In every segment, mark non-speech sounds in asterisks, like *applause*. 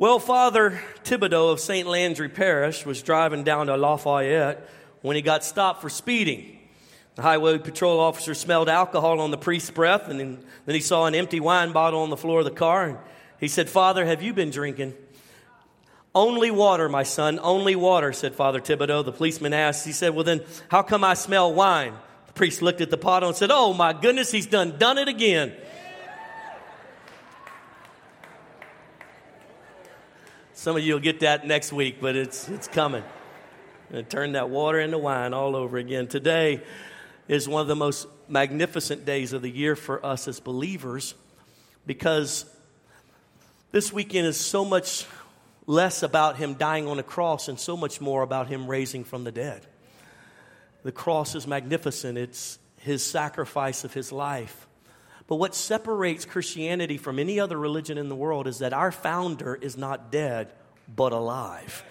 Well, Father Thibodeau of St. Landry Parish was driving down to Lafayette when he got stopped for speeding. The highway patrol officer smelled alcohol on the priest's breath, and then, then he saw an empty wine bottle on the floor of the car. And he said, Father, have you been drinking? Only water, my son, only water, said Father Thibodeau. The policeman asked, he said, Well, then, how come I smell wine? The priest looked at the bottle and said, Oh, my goodness, he's done done it again. Some of you will get that next week, but it's, it's coming. And turn that water into wine all over again. Today is one of the most magnificent days of the year for us as believers because this weekend is so much less about him dying on a cross and so much more about him raising from the dead. The cross is magnificent, it's his sacrifice of his life. But what separates Christianity from any other religion in the world is that our founder is not dead, but alive.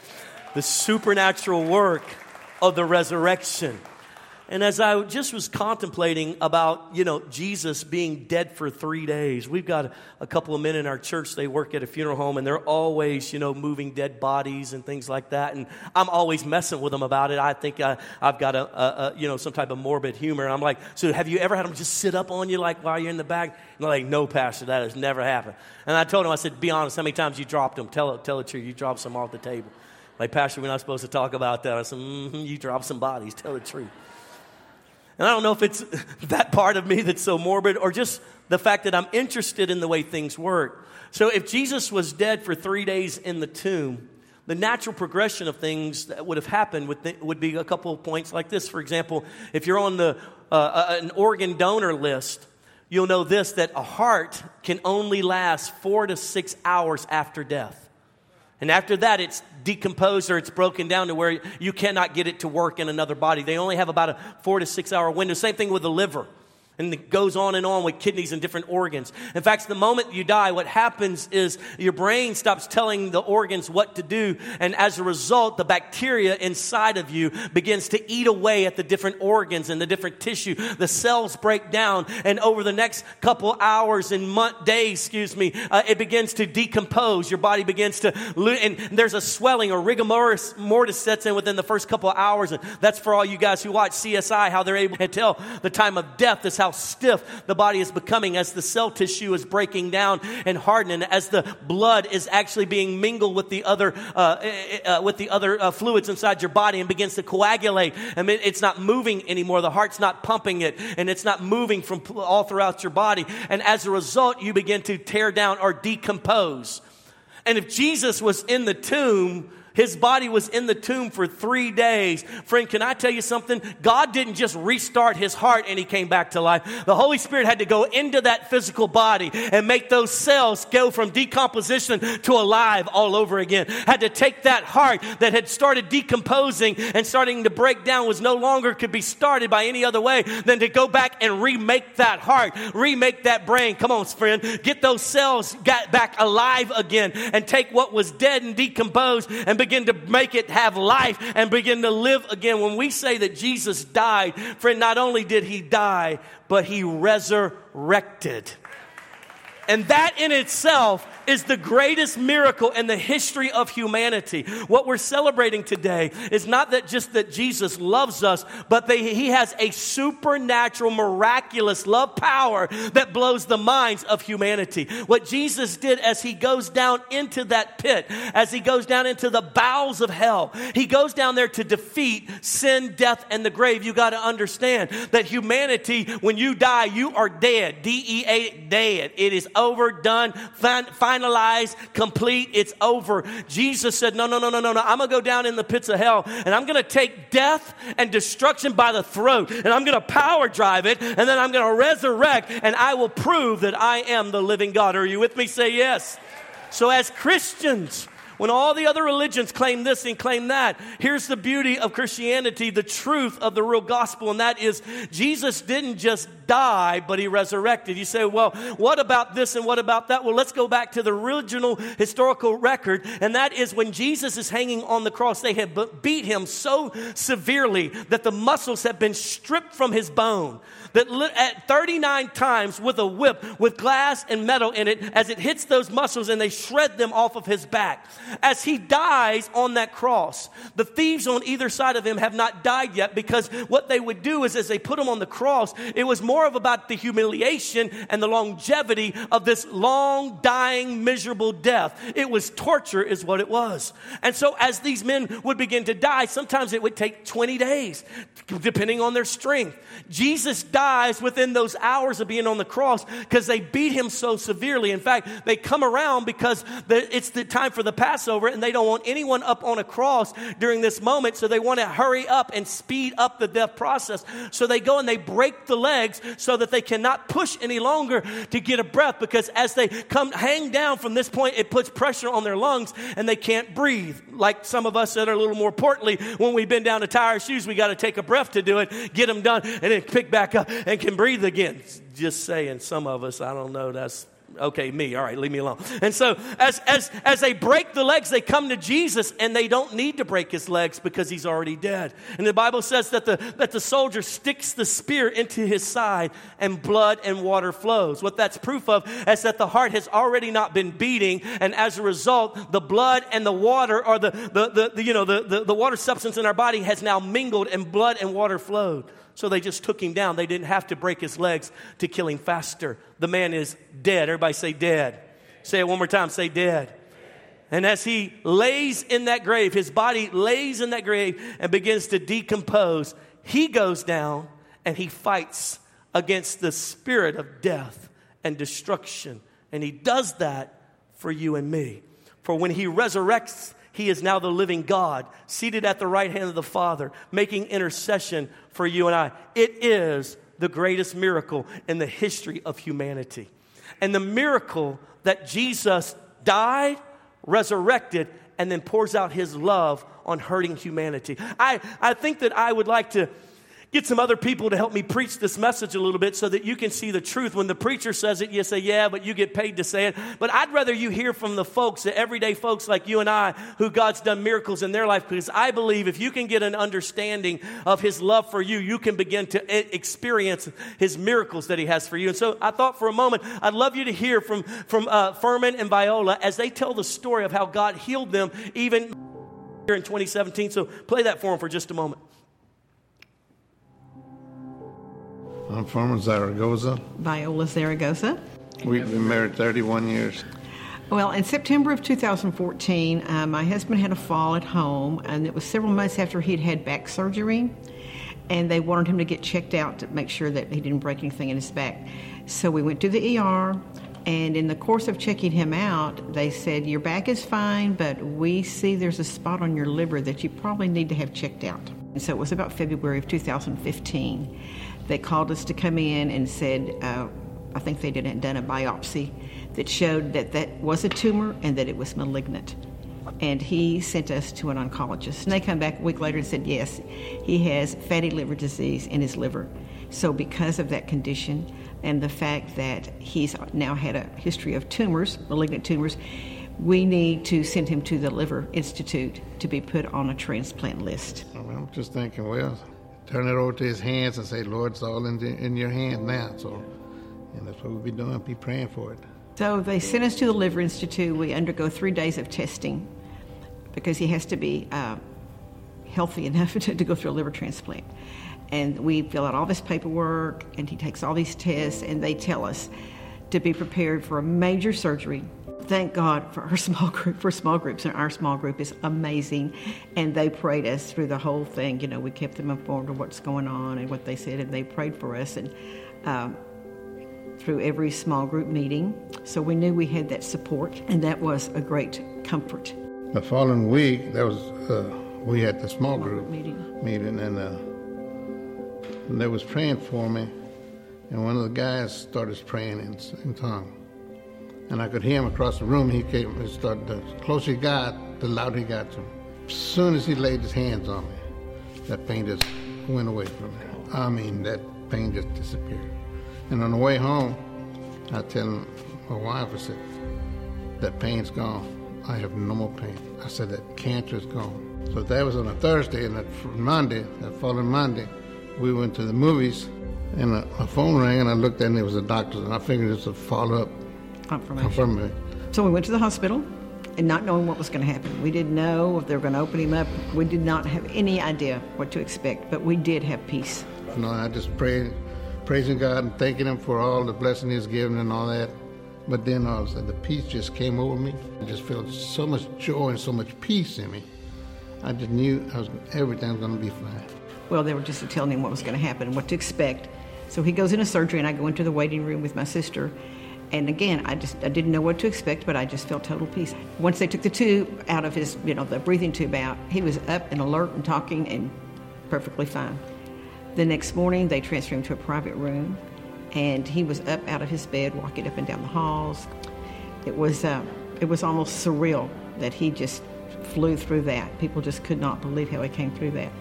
The supernatural work of the resurrection. And as I just was contemplating about, you know, Jesus being dead for three days, we've got a couple of men in our church, they work at a funeral home and they're always, you know, moving dead bodies and things like that. And I'm always messing with them about it. I think I, have got a, a, a, you know, some type of morbid humor. I'm like, so have you ever had them just sit up on you like while you're in the back? And they're like, no, Pastor, that has never happened. And I told him, I said, be honest, how many times you dropped them? Tell, tell the truth, you dropped some off the table. Like, Pastor, we're not supposed to talk about that. I said, mm-hmm, you dropped some bodies. Tell the truth. And I don't know if it's *laughs* that part of me that's so morbid or just the fact that I'm interested in the way things work. So if Jesus was dead for three days in the tomb, the natural progression of things that would have happened would, th- would be a couple of points like this. For example, if you're on the, uh, uh, an organ donor list, you'll know this that a heart can only last four to six hours after death. And after that, it's decomposed or it's broken down to where you cannot get it to work in another body. They only have about a four to six hour window. Same thing with the liver. And it goes on and on with kidneys and different organs. In fact, the moment you die, what happens is your brain stops telling the organs what to do. And as a result, the bacteria inside of you begins to eat away at the different organs and the different tissue. The cells break down. And over the next couple hours and month, days, excuse me, uh, it begins to decompose. Your body begins to, lo- and there's a swelling or rigor mortis sets in within the first couple hours. And that's for all you guys who watch CSI, how they're able to tell the time of death is how how stiff the body is becoming as the cell tissue is breaking down and hardening, as the blood is actually being mingled with the other, uh, eh, eh, uh, with the other uh, fluids inside your body and begins to coagulate. I mean, it's not moving anymore. The heart's not pumping it and it's not moving from all throughout your body. And as a result, you begin to tear down or decompose. And if Jesus was in the tomb, his body was in the tomb for three days. Friend, can I tell you something? God didn't just restart his heart and he came back to life. The Holy Spirit had to go into that physical body and make those cells go from decomposition to alive all over again. Had to take that heart that had started decomposing and starting to break down was no longer could be started by any other way than to go back and remake that heart, remake that brain. Come on, friend. Get those cells got back alive again and take what was dead and decomposed and begin begin to make it have life and begin to live again. When we say that Jesus died, friend, not only did he die, but he resurrected. And that in itself is the greatest miracle in the history of humanity. What we're celebrating today is not that just that Jesus loves us, but that he has a supernatural, miraculous love power that blows the minds of humanity. What Jesus did as he goes down into that pit, as he goes down into the bowels of hell, he goes down there to defeat sin, death, and the grave. You got to understand that humanity, when you die, you are dead. D E A, dead. It is over, done, fin- finalized, complete. It's over. Jesus said, No, no, no, no, no, no. I'm going to go down in the pits of hell and I'm going to take death and destruction by the throat and I'm going to power drive it and then I'm going to resurrect and I will prove that I am the living God. Are you with me? Say yes. So, as Christians, when all the other religions claim this and claim that, here's the beauty of Christianity, the truth of the real gospel, and that is Jesus didn't just die, but he resurrected. You say, well, what about this and what about that? Well, let's go back to the original historical record, and that is when Jesus is hanging on the cross, they had beat him so severely that the muscles have been stripped from his bone that at 39 times with a whip with glass and metal in it as it hits those muscles and they shred them off of his back. As he dies on that cross, the thieves on either side of him have not died yet because what they would do is as they put him on the cross, it was more of about the humiliation and the longevity of this long dying miserable death. It was torture is what it was. And so as these men would begin to die, sometimes it would take 20 days depending on their strength. Jesus within those hours of being on the cross because they beat him so severely. In fact, they come around because it's the time for the Passover and they don't want anyone up on a cross during this moment. So they want to hurry up and speed up the death process. So they go and they break the legs so that they cannot push any longer to get a breath because as they come hang down from this point, it puts pressure on their lungs and they can't breathe. Like some of us that are a little more portly, when we bend down to tie our shoes, we got to take a breath to do it, get them done, and then pick back up and can breathe again. Just saying, some of us, I don't know, that's okay, me, all right, leave me alone. And so as, as, as they break the legs, they come to Jesus and they don't need to break his legs because he's already dead. And the Bible says that the, that the soldier sticks the spear into his side and blood and water flows. What that's proof of is that the heart has already not been beating and as a result, the blood and the water or the, the, the, the you know, the, the, the water substance in our body has now mingled and blood and water flowed. So they just took him down. They didn't have to break his legs to kill him faster. The man is dead. Everybody say dead. Say it one more time. Say dead. And as he lays in that grave, his body lays in that grave and begins to decompose, he goes down and he fights against the spirit of death and destruction. And he does that for you and me. For when he resurrects he is now the living God, seated at the right hand of the Father, making intercession for you and I. It is the greatest miracle in the history of humanity. And the miracle that Jesus died, resurrected, and then pours out his love on hurting humanity. I, I think that I would like to get some other people to help me preach this message a little bit so that you can see the truth. When the preacher says it, you say, Yeah, but you get paid to say it. But I'd rather you hear from the folks, the everyday folks like you and I, who God's done miracles in their life, because I believe if you can get an understanding of His love for you, you can begin to experience His miracles that He has for you. And so I thought for a moment, I'd love you to hear from, from uh, Furman and Viola as they tell the story of how God healed them even here in 2017. So play that for them for just a moment. I'm from Zaragoza. Viola Zaragoza. We've been married 31 years. Well, in September of 2014, uh, my husband had a fall at home, and it was several months after he'd had back surgery, and they wanted him to get checked out to make sure that he didn't break anything in his back. So we went to the ER, and in the course of checking him out, they said, Your back is fine, but we see there's a spot on your liver that you probably need to have checked out. And so it was about February of 2015. They called us to come in and said, uh, I think they did done a biopsy that showed that that was a tumor and that it was malignant. And he sent us to an oncologist. And they come back a week later and said, yes, he has fatty liver disease in his liver. So, because of that condition and the fact that he's now had a history of tumors, malignant tumors, we need to send him to the Liver Institute to be put on a transplant list. I'm just thinking, well, turn it over to his hands and say, Lord, it's all in, the, in your hand now. So, and that's what we'll be doing, be praying for it. So they sent us to the Liver Institute. We undergo three days of testing because he has to be uh, healthy *laughs* enough to, to go through a liver transplant. And we fill out all this paperwork, and he takes all these tests, and they tell us to be prepared for a major surgery thank God for our *laughs* small group, for small groups, and our small group is amazing. And they prayed us through the whole thing. You know, we kept them informed of what's going on and what they said, and they prayed for us. And um, through every small group meeting, so we knew we had that support, and that was a great comfort. The following week, there was uh, we had the small, small group, meeting, meeting, and, uh, and they was praying for me, and one of the guys started praying in, in tongues and I could hear him across the room. He came, he started, the closer he got, the louder he got to me. As soon as he laid his hands on me, that pain just went away from me. I mean, that pain just disappeared. And on the way home, I tell my wife, I said, that pain's gone. I have no more pain. I said, that cancer's gone. So that was on a Thursday, and that Monday, that following Monday, we went to the movies, and uh, a, a phone rang, and I looked and it was a doctor, and I figured it was a follow-up Confirmation. confirmation. So we went to the hospital and not knowing what was going to happen. We didn't know if they were going to open him up. We did not have any idea what to expect, but we did have peace. You know, I just prayed, praising God and thanking Him for all the blessing He's given and all that. But then all of a sudden, the peace just came over me. I just felt so much joy and so much peace in me. I just knew I was, everything was going to be fine. Well, they were just telling him what was going to happen and what to expect. So he goes into surgery, and I go into the waiting room with my sister. And again, I just I didn't know what to expect, but I just felt total peace. Once they took the tube out of his, you know, the breathing tube out, he was up and alert and talking and perfectly fine. The next morning, they transferred him to a private room, and he was up out of his bed, walking up and down the halls. It was uh, it was almost surreal that he just flew through that. People just could not believe how he came through that.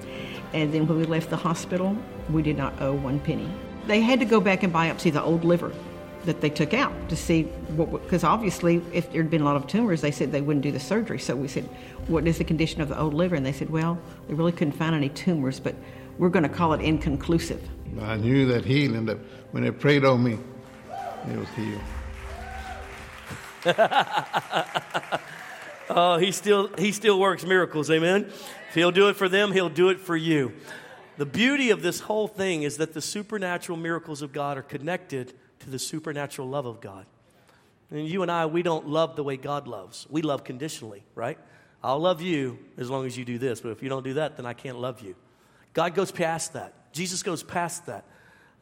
And then when we left the hospital, we did not owe one penny. They had to go back and biopsy the old liver that they took out to see what, because obviously, if there had been a lot of tumors, they said they wouldn't do the surgery. So we said, What is the condition of the old liver? And they said, Well, they really couldn't find any tumors, but we're going to call it inconclusive. I knew that healing, that when they prayed on me, it was healed. *laughs* Oh, he still he still works miracles, amen. If he'll do it for them, he'll do it for you. The beauty of this whole thing is that the supernatural miracles of God are connected to the supernatural love of God. And you and I, we don't love the way God loves. We love conditionally, right? I'll love you as long as you do this, but if you don't do that, then I can't love you. God goes past that. Jesus goes past that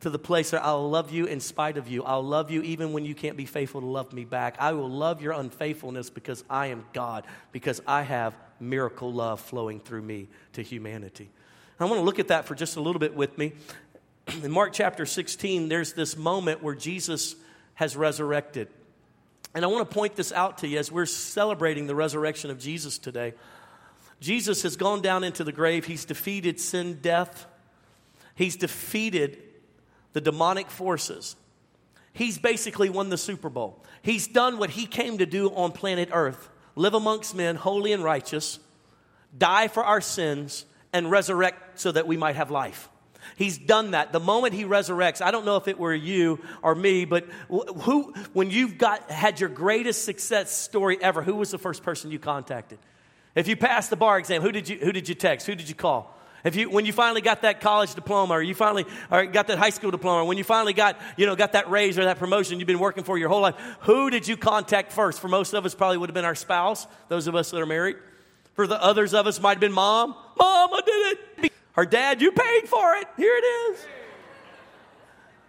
to the place where I'll love you in spite of you. I'll love you even when you can't be faithful to love me back. I will love your unfaithfulness because I am God, because I have miracle love flowing through me to humanity. I want to look at that for just a little bit with me. In Mark chapter 16, there's this moment where Jesus has resurrected. And I want to point this out to you as we're celebrating the resurrection of Jesus today. Jesus has gone down into the grave. He's defeated sin, death. He's defeated the demonic forces. He's basically won the Super Bowl. He's done what he came to do on planet Earth live amongst men, holy and righteous, die for our sins, and resurrect so that we might have life. He's done that. The moment he resurrects, I don't know if it were you or me, but who, when you've got had your greatest success story ever, who was the first person you contacted? If you passed the bar exam, who did you who did you text? Who did you call? If you, when you finally got that college diploma or you finally or got that high school diploma, or when you finally got, you know, got that raise or that promotion you've been working for your whole life, who did you contact first? For most of us, probably would have been our spouse, those of us that are married. For the others of us, might have been mom. Mom, I did it. Her dad, you paid for it. Here it is.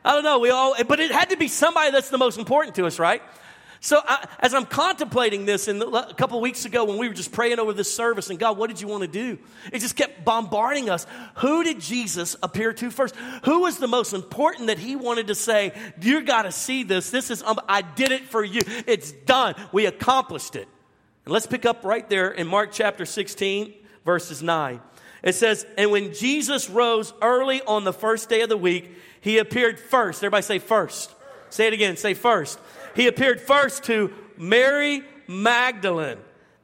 I don't know. We all, but it had to be somebody that's the most important to us, right? So I, as I'm contemplating this, the, a couple weeks ago when we were just praying over this service, and God, what did you want to do? It just kept bombarding us. Who did Jesus appear to first? Who was the most important that He wanted to say, "You got to see this. This is um, I did it for you. It's done. We accomplished it." And let's pick up right there in Mark chapter 16, verses 9. It says, And when Jesus rose early on the first day of the week, he appeared first. Everybody say first. Say it again. Say first. He appeared first to Mary Magdalene,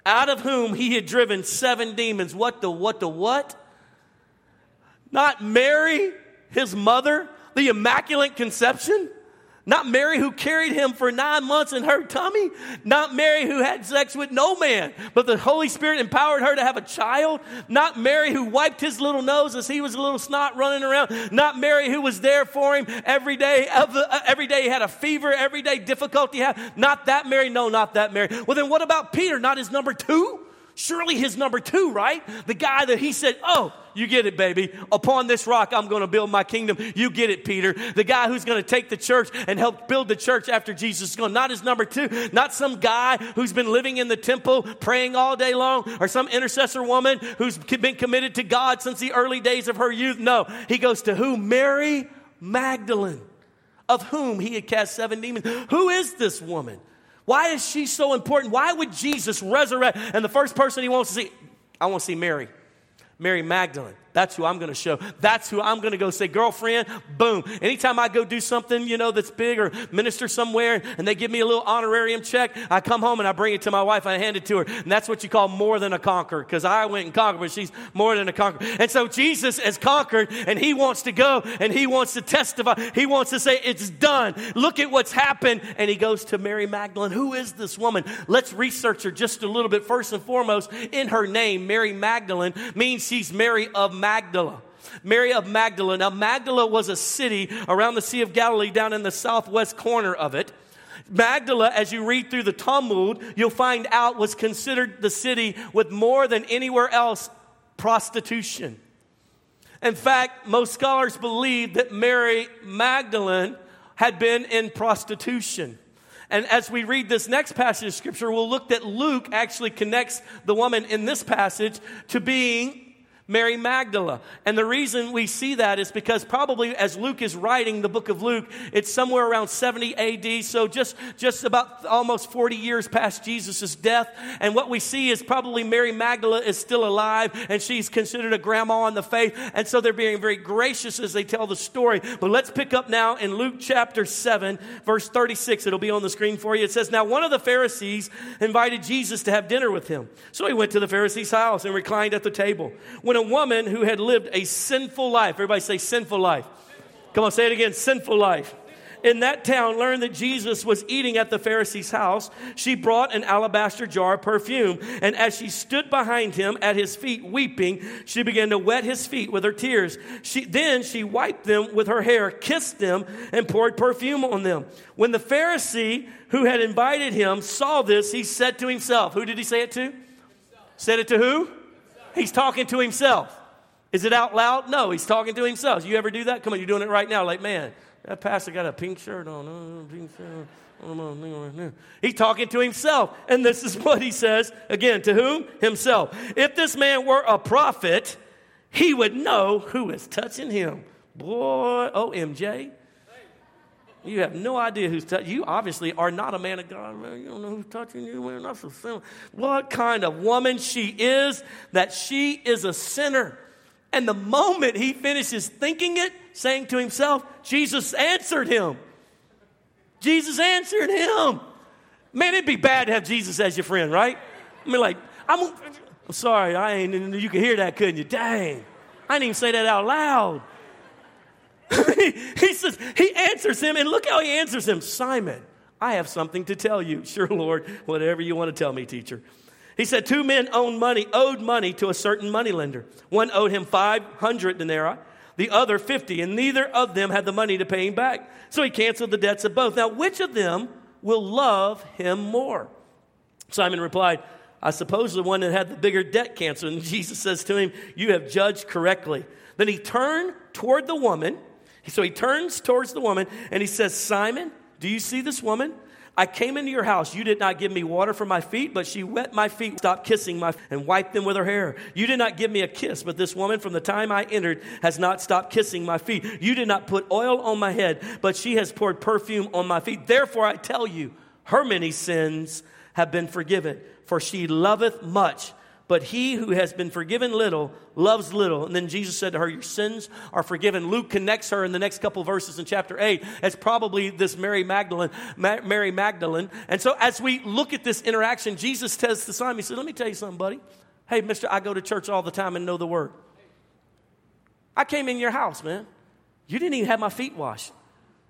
out of whom he had driven seven demons. What the what the what? Not Mary, his mother, the Immaculate Conception. Not Mary who carried him for nine months in her tummy. Not Mary who had sex with no man, but the Holy Spirit empowered her to have a child. Not Mary who wiped his little nose as he was a little snot running around. Not Mary who was there for him every day. Uh, every day he had a fever, every day difficulty had. Not that Mary. No, not that Mary. Well, then what about Peter? Not his number two? Surely his number two, right? The guy that he said, Oh, you get it, baby. Upon this rock, I'm going to build my kingdom. You get it, Peter. The guy who's going to take the church and help build the church after Jesus is gone. Not his number two, not some guy who's been living in the temple praying all day long, or some intercessor woman who's been committed to God since the early days of her youth. No, he goes to who? Mary Magdalene, of whom he had cast seven demons. Who is this woman? Why is she so important? Why would Jesus resurrect? And the first person he wants to see, I want to see Mary. Mary Magdalene. That's who I'm going to show. That's who I'm going to go say, girlfriend, boom. Anytime I go do something, you know, that's big or minister somewhere and they give me a little honorarium check, I come home and I bring it to my wife and I hand it to her. And that's what you call more than a conqueror because I went and conquered, but she's more than a conqueror. And so Jesus has conquered and he wants to go and he wants to testify. He wants to say, it's done. Look at what's happened. And he goes to Mary Magdalene. Who is this woman? Let's research her just a little bit. First and foremost, in her name, Mary Magdalene means she's Mary of Magdala. Mary of Magdala. Now, Magdala was a city around the Sea of Galilee, down in the southwest corner of it. Magdala, as you read through the Talmud, you'll find out was considered the city with more than anywhere else prostitution. In fact, most scholars believe that Mary Magdalene had been in prostitution. And as we read this next passage of scripture, we'll look that Luke actually connects the woman in this passage to being Mary Magdala. And the reason we see that is because probably as Luke is writing the book of Luke, it's somewhere around 70 AD, so just, just about almost 40 years past Jesus' death. And what we see is probably Mary Magdala is still alive and she's considered a grandma in the faith. And so they're being very gracious as they tell the story. But let's pick up now in Luke chapter 7, verse 36. It'll be on the screen for you. It says, Now one of the Pharisees invited Jesus to have dinner with him. So he went to the Pharisee's house and reclined at the table. When a woman who had lived a sinful life. Everybody say sinful life. Come on, say it again sinful life. In that town, learned that Jesus was eating at the Pharisee's house. She brought an alabaster jar of perfume, and as she stood behind him at his feet weeping, she began to wet his feet with her tears. She, then she wiped them with her hair, kissed them, and poured perfume on them. When the Pharisee who had invited him saw this, he said to himself, Who did he say it to? Said it to who? He's talking to himself. Is it out loud? No, he's talking to himself. You ever do that? Come on, you're doing it right now. Like, man, that pastor got a pink shirt on. Oh, pink shirt. He's talking to himself. And this is *laughs* what he says again to whom? Himself. If this man were a prophet, he would know who is touching him. Boy, OMJ. You have no idea who's touching you. Obviously are not a man of God. Man, you don't know who's touching you. Man, that's a sinner. What kind of woman she is that she is a sinner. And the moment he finishes thinking it, saying to himself, Jesus answered him. Jesus answered him. Man, it'd be bad to have Jesus as your friend, right? I mean, like, I'm, I'm sorry, I ain't, you could hear that, couldn't you? Dang. I didn't even say that out loud. *laughs* he, says, he answers him, and look how he answers him Simon, I have something to tell you. *laughs* Sure, Lord, whatever you want to tell me, teacher. He said, Two men owned money, owed money to a certain moneylender. One owed him 500 denarii, the other 50, and neither of them had the money to pay him back. So he canceled the debts of both. Now, which of them will love him more? Simon replied, I suppose the one that had the bigger debt canceled. And *laughs* Jesus says to him, You have judged correctly. Then he turned toward the woman so he turns towards the woman and he says, Simon, do you see this woman? I came into your house. You did not give me water for my feet, but she wet my feet, stopped kissing my and wiped them with her hair. You did not give me a kiss, but this woman from the time I entered has not stopped kissing my feet. You did not put oil on my head, but she has poured perfume on my feet. Therefore I tell you, her many sins have been forgiven, for she loveth much but he who has been forgiven little loves little. And then Jesus said to her, Your sins are forgiven. Luke connects her in the next couple verses in chapter 8 as probably this Mary Magdalene, Mary Magdalene. And so as we look at this interaction, Jesus says to Simon, He said, Let me tell you something, buddy. Hey, mister, I go to church all the time and know the word. I came in your house, man. You didn't even have my feet washed.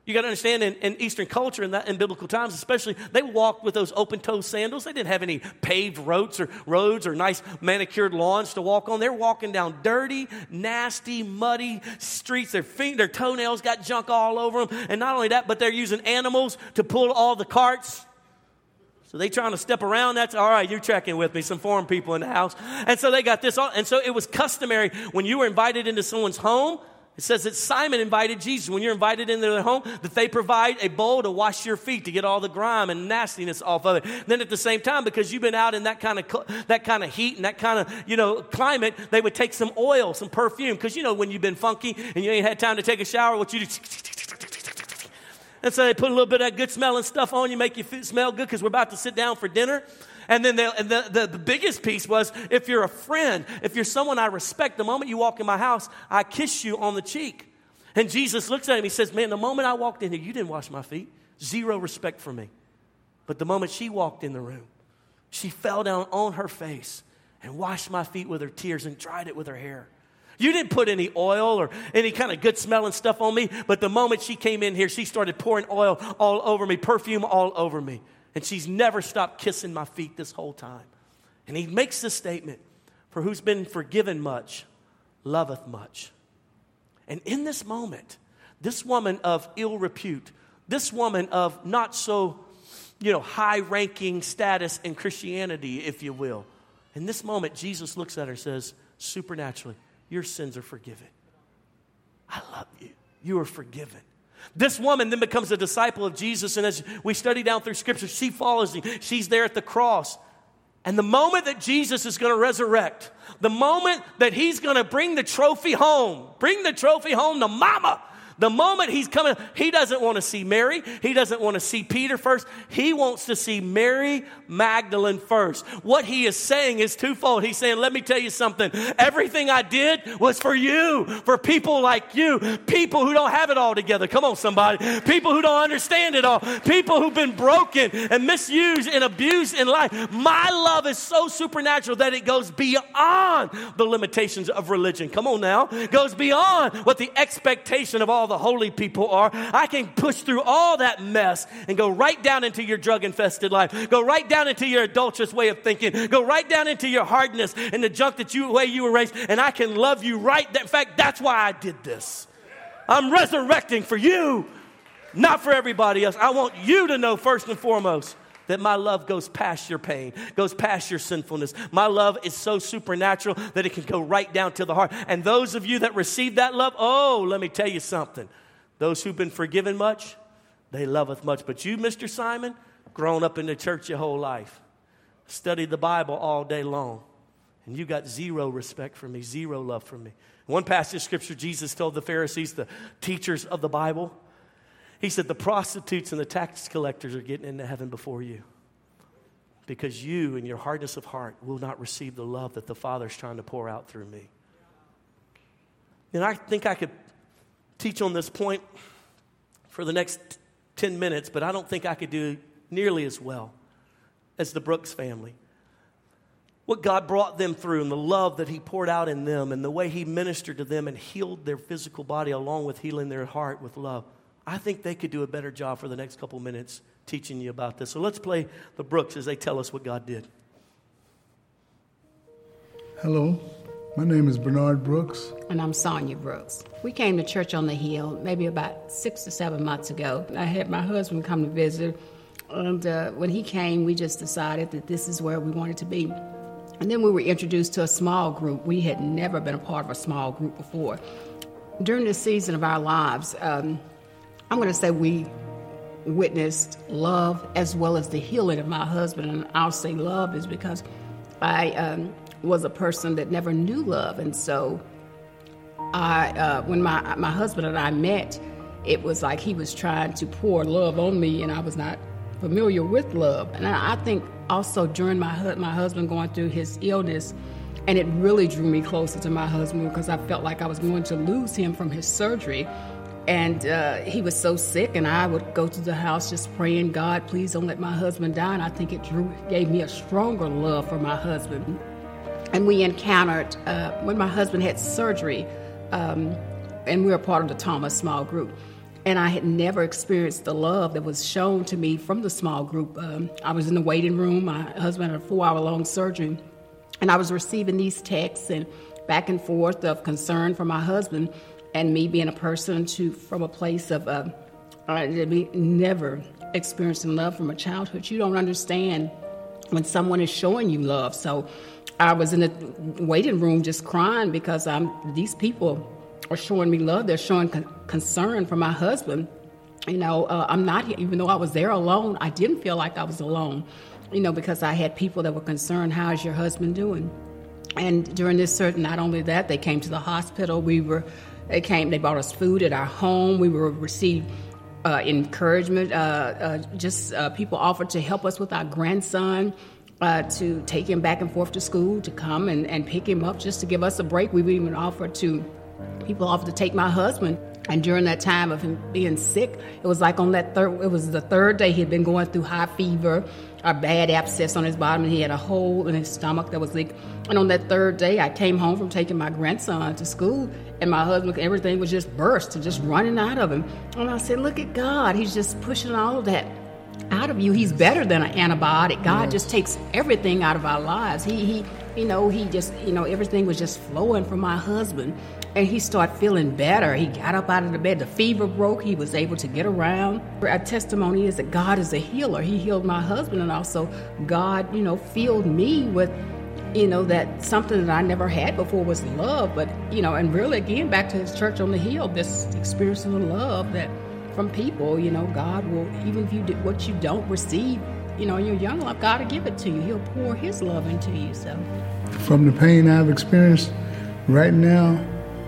You got to understand in, in, Eastern culture and in, in biblical times, especially, they walked with those open toe sandals. They didn't have any paved roads or roads or nice manicured lawns to walk on. They're walking down dirty, nasty, muddy streets. Their feet, their toenails got junk all over them. And not only that, but they're using animals to pull all the carts. So they trying to step around. That's all right. You're checking with me. Some foreign people in the house, and so they got this. All, and so it was customary when you were invited into someone's home it says that Simon invited Jesus when you're invited into their home that they provide a bowl to wash your feet to get all the grime and nastiness off of it. Then at the same time, because you've been out in that kind of that kind of heat and that kind of you know climate, they would take some oil, some perfume, because you know when you've been funky and you ain't had time to take a shower, what you do. And so they put a little bit of that good smelling stuff on you, make you smell good because we're about to sit down for dinner. And then the, the, the, biggest piece was if you're a friend, if you're someone I respect, the moment you walk in my house, I kiss you on the cheek. And Jesus looks at him, he says, Man, the moment I walked in here, you didn't wash my feet. Zero respect for me. But the moment she walked in the room, she fell down on her face and washed my feet with her tears and dried it with her hair. You didn't put any oil or any kind of good smelling stuff on me, but the moment she came in here, she started pouring oil all over me, perfume all over me. And she's never stopped kissing my feet this whole time. And he makes this statement For who's been forgiven much, loveth much. And in this moment, this woman of ill repute, this woman of not so, you know, high ranking status in Christianity, if you will, in this moment, Jesus looks at her and says, supernaturally, Your sins are forgiven. I love you. You are forgiven. This woman then becomes a disciple of Jesus, and as we study down through scripture, she follows him. She's there at the cross. And the moment that Jesus is going to resurrect, the moment that he's going to bring the trophy home, bring the trophy home to mama, the moment he's coming, he doesn't want to see Mary. He doesn't want to see Peter first. He wants to see Mary Magdalene first. What he is saying is twofold. He's saying, let me tell you something. Everything I did was for you, for people like you, people who don't have it all together. Come on, somebody. People who don't understand it all. People who've been broken and misused and abused in life. My love is so supernatural that it goes beyond the limitations of religion. Come on now. Goes beyond what the expectation of all the holy people are. I can push through all that mess and go right down into your drug infested life. Go right down into your adulterous way of thinking. Go right down into your hardness and the junk that you, way you were raised. And I can love you right. In fact, that's why I did this. I'm resurrecting for you, not for everybody else. I want you to know first and foremost that my love goes past your pain, goes past your sinfulness. My love is so supernatural that it can go right down to the heart. And those of you that receive that love, oh, let me tell you something. Those who've been forgiven much, they loveth much. But you, Mr. Simon, grown up in the church your whole life, studied the Bible all day long, and you got zero respect for me, zero love for me. One passage of scripture, Jesus told the Pharisees, the teachers of the Bible, he said, The prostitutes and the tax collectors are getting into heaven before you because you, in your hardness of heart, will not receive the love that the Father's trying to pour out through me. And I think I could teach on this point for the next 10 minutes, but I don't think I could do nearly as well as the Brooks family. What God brought them through and the love that He poured out in them and the way He ministered to them and healed their physical body along with healing their heart with love. I think they could do a better job for the next couple minutes teaching you about this. So let's play the Brooks as they tell us what God did. Hello, my name is Bernard Brooks. And I'm Sonia Brooks. We came to Church on the Hill maybe about six or seven months ago. I had my husband come to visit, and uh, when he came, we just decided that this is where we wanted to be. And then we were introduced to a small group. We had never been a part of a small group before. During this season of our lives, um, I'm going to say we witnessed love as well as the healing of my husband. And I'll say love is because I um, was a person that never knew love. And so I, uh, when my, my husband and I met, it was like he was trying to pour love on me, and I was not familiar with love. And I, think also during my, my husband going through his illness, and it really drew me closer to my husband because I felt like I was going to lose him from his surgery. And uh, he was so sick, and I would go to the house just praying, God, please don't let my husband die. And I think it drew, gave me a stronger love for my husband. And we encountered, uh, when my husband had surgery, um, and we were part of the Thomas small group. And I had never experienced the love that was shown to me from the small group. Um, I was in the waiting room. My husband had a four hour long surgery. And I was receiving these texts and back and forth of concern for my husband and me being a person to from a place of uh, never experiencing love from a childhood. You don't understand when someone is showing you love. So I was in the waiting room just crying because I'm these people are showing me love. They're showing con- concern for my husband. You know, uh, I'm not even though I was there alone. I didn't feel like I was alone. You know, because I had people that were concerned. How is your husband doing? And during this certain, not only that, they came to the hospital. We were they came, they brought us food at our home. We were received uh, encouragement. Uh, uh, just uh, people offered to help us with our grandson. uh, to take him back and forth to school, to come and, and pick him up just to give us a break. We've even offered to, people offered to take my husband. And during that time of him being sick, it was like on that third, it was the third day he had been going through high fever, a bad abscess on his bottom, and he had a hole in his stomach that was leaking. And on that third day, I came home from taking my grandson to school, and my husband, everything was just burst and just running out of him. And I said, Look at God. He's just pushing all of that out of you. He's better than an antibiotic. God yes. just takes everything out of our lives. He, he, you know, he just, you know, everything was just flowing from my husband. And he started feeling better. He got up out of the bed. The fever broke. He was able to get around. Our testimony is that God is a healer. He healed my husband, and also God, you know, filled me with you know that something that I never had before was love. But you know, and really again back to his church on the hill, this experience of love that from people, you know, God will even if you do what you don't receive, you know, your young life, God will give it to you. He'll pour His love into you. So, from the pain I've experienced, right now,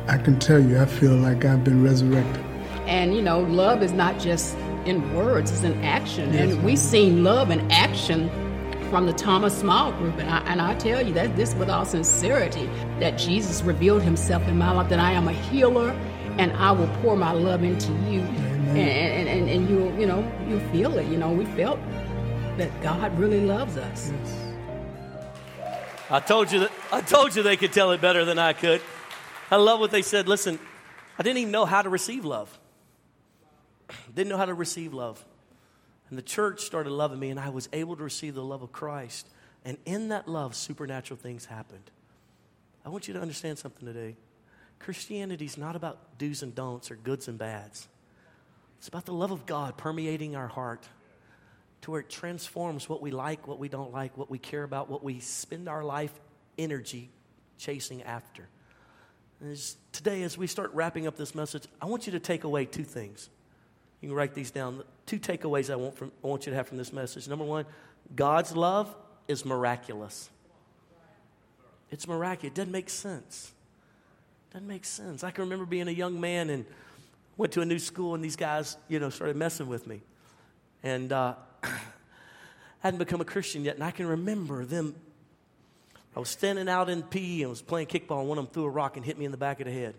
I can tell you, I feel like I've been resurrected. And you know, love is not just in words; it's in action. Yes, and we've seen love in action from the Thomas Small Group. And I, and I tell you that this with all sincerity, that Jesus revealed himself in my life, that I am a healer and I will pour my love into you. And, and, and, and, you, you know, you feel it. You know, we felt that God really loves us. I told you that I told you they could tell it better than I could. I love what they said. Listen, I didn't even know how to receive love. *clears throat* Didn't know how to receive love. And the church started loving me, and I was able to receive the love of Christ. And in that love, supernatural things happened. I want you to understand something today. Christianity is not about do's and don'ts or goods and bads. It's about the love of God permeating our heart to where it transforms what we like, what we don't like, what we care about, what we spend our life energy chasing after. And today, as we start wrapping up this message, I want you to take away two things. You can write these down. Two takeaways I want, from, I want you to have from this message. Number one, God's love is miraculous. It's miraculous. It doesn't make sense. It doesn't make sense. I can remember being a young man and went to a new school, and these guys, you know, started messing with me. And uh, *clears throat* hadn't become a Christian yet, and I can remember them. I was standing out in PE and was playing kickball, and one of them threw a rock and hit me in the back of the head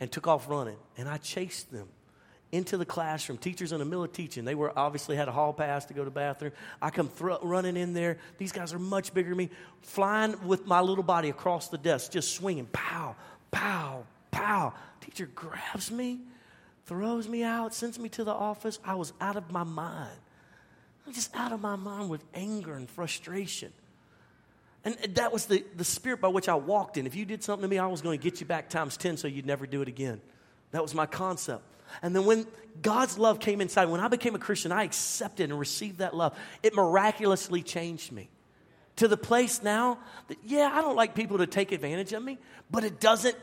and took off running. And I chased them into the classroom. Teachers in the middle of teaching, they were obviously had a hall pass to go to the bathroom. I come running in there. These guys are much bigger than me, flying with my little body across the desk, just swinging, pow, pow, pow. Teacher grabs me, throws me out, sends me to the office. I was out of my mind. I'm just out of my mind with anger and frustration. And that was the, the spirit by which I walked in. If you did something to me, I was going to get you back times 10 so you'd never do it again. That was my concept. And then when God's love came inside, when I became a Christian, I accepted and received that love. It miraculously changed me to the place now that, yeah, I don't like people to take advantage of me, but it doesn't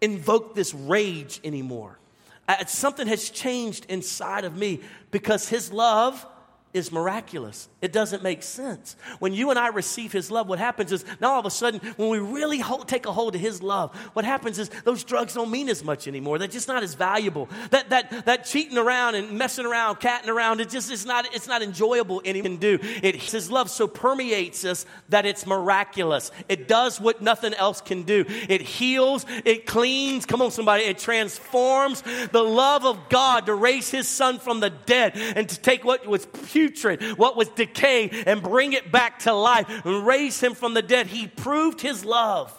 invoke this rage anymore. Uh, something has changed inside of me because His love is miraculous. It doesn't make sense. When you and I receive His love, what happens is now all of a sudden, when we really hold, take a hold of His love, what happens is those drugs don't mean as much anymore. They're just not as valuable. That that that cheating around and messing around, catting around, it just is not it's not enjoyable anymore. Do it. His love so permeates us that it's miraculous. It does what nothing else can do. It heals. It cleans. Come on, somebody. It transforms. The love of God to raise His Son from the dead and to take what was putrid, what was decayed, and bring it back to life and raise him from the dead. He proved his love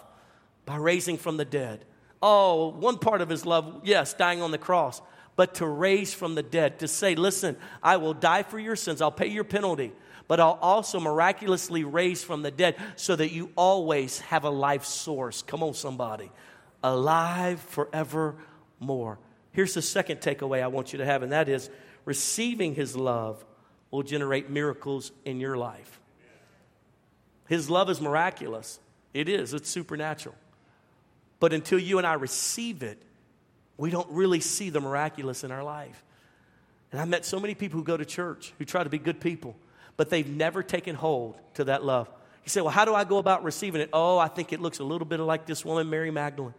by raising from the dead. Oh, one part of his love, yes, dying on the cross, but to raise from the dead, to say, listen, I will die for your sins, I'll pay your penalty, but I'll also miraculously raise from the dead so that you always have a life source. Come on, somebody. Alive forevermore. Here's the second takeaway I want you to have, and that is receiving his love will generate miracles in your life. His love is miraculous. It is, it's supernatural. But until you and I receive it, we don't really see the miraculous in our life. And I met so many people who go to church who try to be good people, but they've never taken hold to that love. You say, Well, how do I go about receiving it? Oh, I think it looks a little bit like this woman, Mary Magdalene.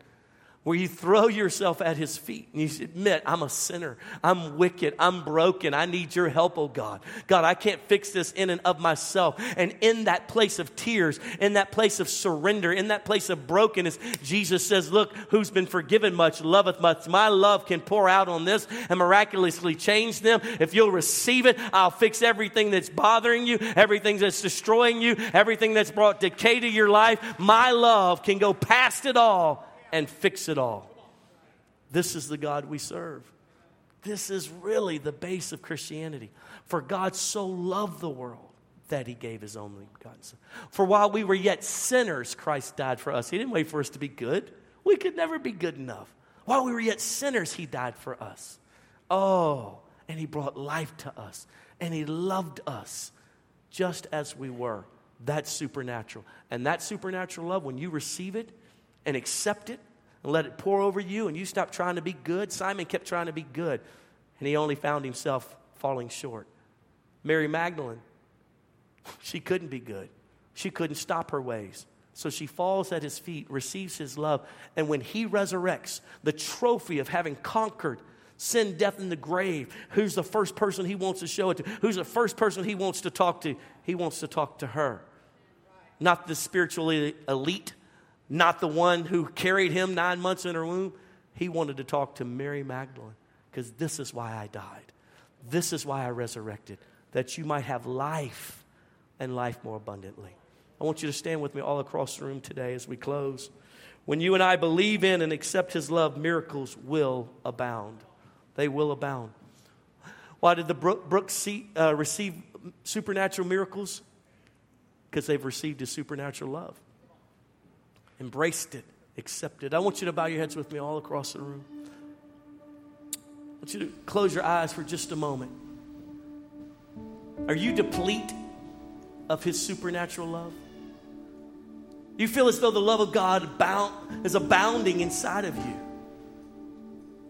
Where you throw yourself at his feet and you admit, I'm a sinner. I'm wicked. I'm broken. I need your help, oh God. God, I can't fix this in and of myself. And in that place of tears, in that place of surrender, in that place of brokenness, Jesus says, Look, who's been forgiven much loveth much. My love can pour out on this and miraculously change them. If you'll receive it, I'll fix everything that's bothering you, everything that's destroying you, everything that's brought decay to your life. My love can go past it all and fix it all. This is the God we serve. This is really the base of Christianity. For God so loved the world that he gave his only begotten Son. For while we were yet sinners, Christ died for us. He didn't wait for us to be good. We could never be good enough. While we were yet sinners, he died for us. Oh, and he brought life to us. And he loved us just as we were. That's supernatural. And that supernatural love, when you receive it, and accept it and let it pour over you and you stop trying to be good. Simon kept trying to be good and he only found himself falling short. Mary Magdalene, *laughs* she couldn't be good. She couldn't stop her ways. So she falls at his feet, receives his love, and when he resurrects, the trophy of having conquered sin, death, and the grave, who's the first person he wants to show it to? Who's the first person he wants to talk to? He wants to talk to her. Not the spiritually elite, not the one who carried him nine months in her womb. He wanted to talk to Mary Magdalene because this is why I died. This is why I resurrected, that you might have life and life more abundantly. I want you to stand with me all across the room today as we close. When you and I believe in and accept His love, miracles will abound. They will abound. Why did the Brooks uh, receive supernatural miracles? Because they've received His supernatural love embraced it, accepted. I want you to bow your heads with me all across the room. I want you to close your eyes for just a moment. Are you deplete of His supernatural love? You feel as though the love of God abound, is abounding inside of you?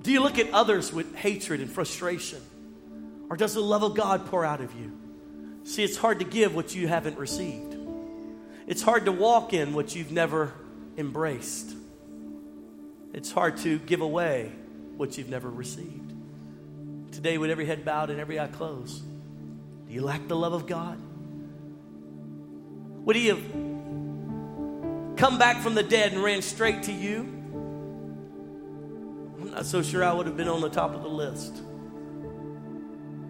Do you look at others with hatred and frustration? Or does the love of God pour out of you? See, it's hard to give what you haven't received. It's hard to walk in what you've never embraced. It's hard to give away what you've never received. Today, with every head bowed and every eye closed, do you lack the love of God? Would He have come back from the dead and ran straight to you? I'm not so sure I would have been on the top of the list.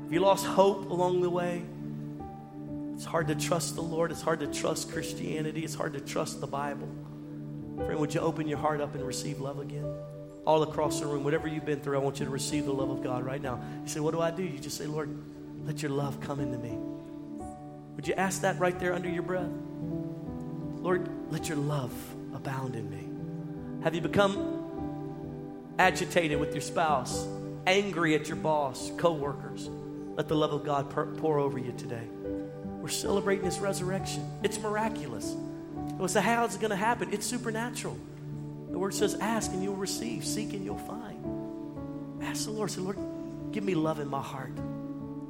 If you lost hope along the way, it's hard to trust the Lord. It's hard to trust Christianity. It's hard to trust the Bible. Friend, would you open your heart up and receive love again? All across the room, whatever you've been through, I want you to receive the love of God right now. You say, What do I do? You just say, Lord, let your love come into me. Would you ask that right there under your breath? Lord, let your love abound in me. Have you become agitated with your spouse, angry at your boss, co-workers? Let the love of God pour over you today. We're celebrating His resurrection. It's miraculous. Well, so how is it going to happen? It's supernatural. The word says, ask and you'll receive, seek and you'll find. Ask the Lord, say, Lord, give me love in my heart.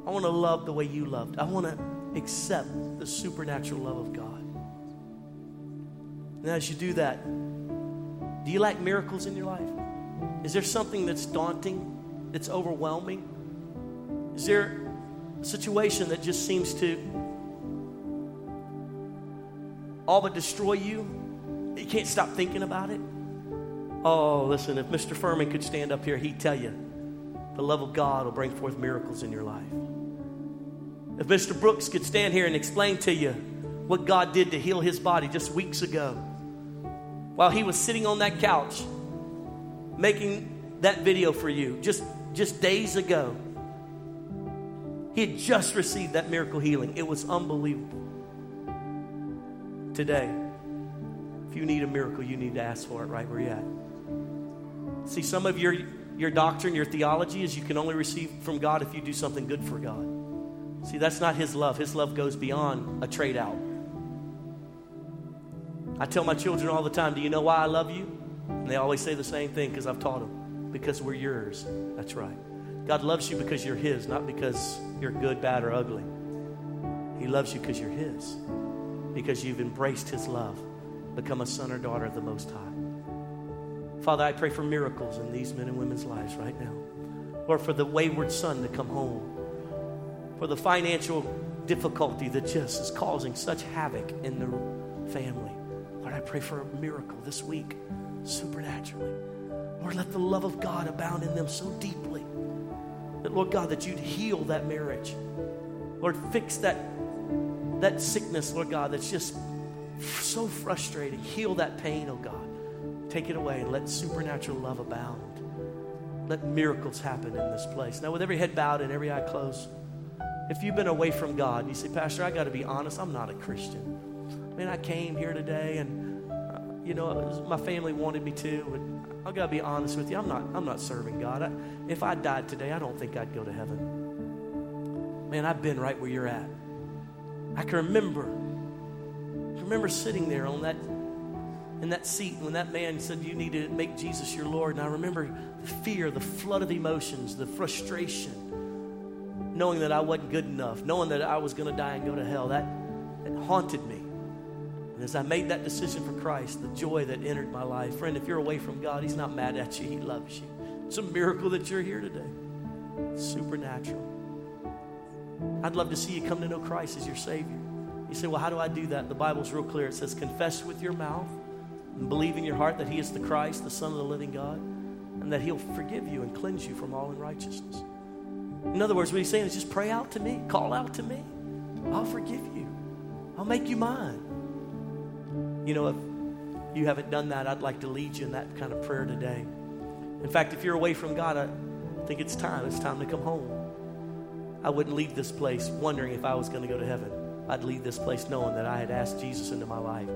I want to love the way you loved. I want to accept the supernatural love of God. And as you do that, do you like miracles in your life? Is there something that's daunting, that's overwhelming? Is there a situation that just seems to all but destroy you. You can't stop thinking about it. Oh, listen, if Mr. Furman could stand up here, he'd tell you the love of God will bring forth miracles in your life. If Mr. Brooks could stand here and explain to you what God did to heal his body just weeks ago, while he was sitting on that couch making that video for you just, just days ago, he had just received that miracle healing. It was unbelievable today, if you need a miracle, you need to ask for it right where you're at. See, some of your, your doctrine, your theology is you can only receive from God if you do something good for God. See, that's not His love. His love goes beyond a trade out. I tell my children all the time, Do you know why I love you? And they always say the same thing because I've taught them. Because we're yours. That's right. God loves you because you're His, not because you're good, bad, or ugly. He loves you because you're His because you've embraced His love, become a son or daughter of the Most High. Father, I pray for miracles in these men and women's lives right now. Lord, for the wayward son to come home, for the financial difficulty that just is causing such havoc in the family. Lord, I pray for a miracle this week, supernaturally. Lord, let the love of God abound in them so deeply that, Lord God, that you'd heal that marriage. Lord, fix that, that sickness, Lord God, that's just so frustrating. Heal that pain, oh God. Take it away and let supernatural love abound. Let miracles happen in this place. Now, with every head bowed and every eye closed, if you've been away from God, you say, Pastor, I got to be honest, I'm not a Christian. I mean, I came here today and, uh, you know, was, my family wanted me to, but I got to be honest with you, I'm not, I'm not serving God. I, if I died today, I don't think I'd go to heaven. Man, I've been right where you're at. I can remember, I can remember sitting there on that in that seat when that man said, You need to make Jesus your Lord. And I remember the fear, the flood of emotions, the frustration, knowing that I wasn't good enough, knowing that I was going to die and go to hell. That, that haunted me. And as I made that decision for Christ, the joy that entered my life. Friend, if you're away from God, He's not mad at you, He loves you. It's a miracle that you're here today. It's supernatural. I'd love to see you come to know Christ as your Savior. You say, Well, how do I do that? The Bible's real clear. It says, Confess with your mouth and believe in your heart that He is the Christ, the Son of the living God, and that He'll forgive you and cleanse you from all unrighteousness. In other words, what He's saying is just pray out to me, call out to me. I'll forgive you, I'll make you mine. You know, if you haven't done that, I'd like to lead you in that kind of prayer today. In fact, if you're away from God, I think it's time. It's time to come home. I wouldn't leave this place wondering if I was going to go to heaven. I'd leave this place knowing that I had asked Jesus into my life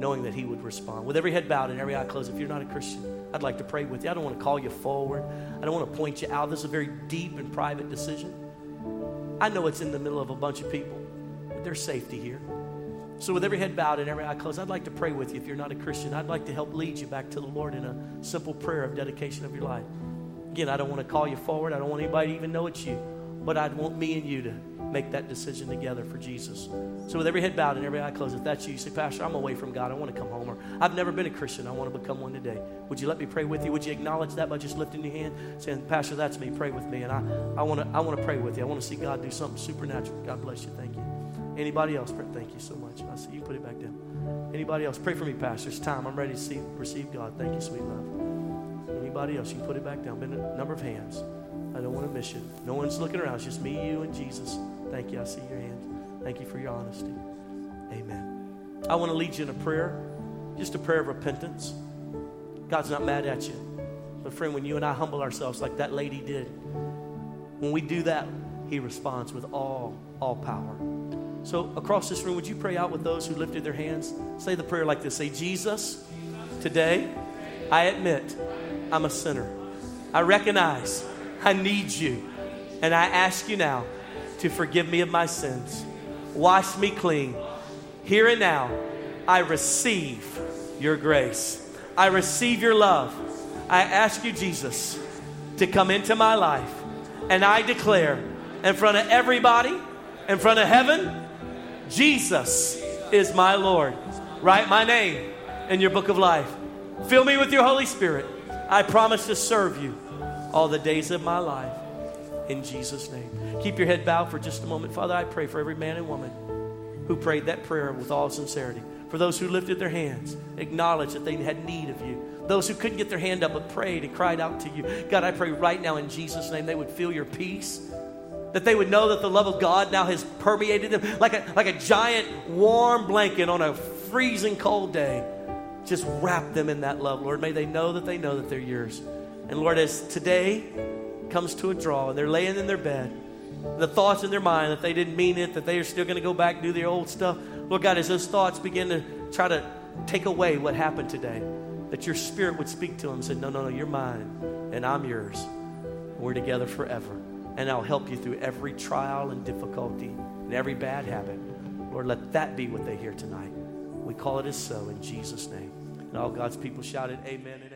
knowing that He would respond. With every head bowed and every eye closed, if you're not a Christian, I'd like to pray with you. I don't want to call you forward, I don't want to point you out. This is a very deep and private decision. I know it's in the middle of a bunch of people, but there's safety here. So, with every head bowed and every eye closed, I'd like to pray with you if you're not a Christian. I'd like to help lead you back to the Lord in a simple prayer of dedication of your life. Again, I don't want to call you forward. I don't want anybody to even know it's you. But I'd want me and you to make that decision together for Jesus. So, with every head bowed and every eye closed, if that's you, you say, Pastor, I'm away from God. I want to come home. Or I've never been a Christian. I want to become one today. Would you let me pray with you? Would you acknowledge that by just lifting your hand, saying, Pastor, that's me. Pray with me. And I, I want to I want to pray with you. I want to see God do something supernatural. God bless you. Thank you. Anybody else? Thank you so much. I see you put it back down. Anybody else? Pray for me, Pastor. It's time. I'm ready to see, receive God. Thank you, sweet love. Anybody else? You can put it back down. Been a number of hands. I don't want to miss you. No one's looking around. It's just me, you, and Jesus. Thank you. I see your hand. Thank you for your honesty. Amen. I want to lead you in a prayer, just a prayer of repentance. God's not mad at you. But, friend, when you and I humble ourselves like that lady did, when we do that, He responds with all, all power. So, across this room, would you pray out with those who lifted their hands? Say the prayer like this Say, Jesus, today I admit I'm a sinner. I recognize I need you. And I ask you now to forgive me of my sins. Wash me clean. Here and now, I receive your grace. I receive your love. I ask you, Jesus, to come into my life. And I declare in front of everybody, in front of heaven, Jesus is my Lord. Write my name in your book of life. Fill me with your Holy Spirit. I promise to serve you all the days of my life. In Jesus' name. Keep your head bowed for just a moment. Father, I pray for every man and woman who prayed that prayer with all sincerity. For those who lifted their hands, acknowledged that they had need of you. Those who couldn't get their hand up but prayed and cried out to you. God, I pray right now in Jesus' name they would feel your peace. That they would know that the love of God now has permeated them like a, like a giant warm blanket on a freezing cold day. Just wrap them in that love, Lord. May they know that they know that they're yours. And Lord, as today comes to a draw and they're laying in their bed, the thoughts in their mind that they didn't mean it, that they are still going to go back and do their old stuff. Lord God, as those thoughts begin to try to take away what happened today, that your spirit would speak to them and say, No, no, no, you're mine and I'm yours. We're together forever. And I'll help you through every trial and difficulty and every bad habit. Lord, let that be what they hear tonight. We call it as so in Jesus' name. And all God's people shouted, Amen amen.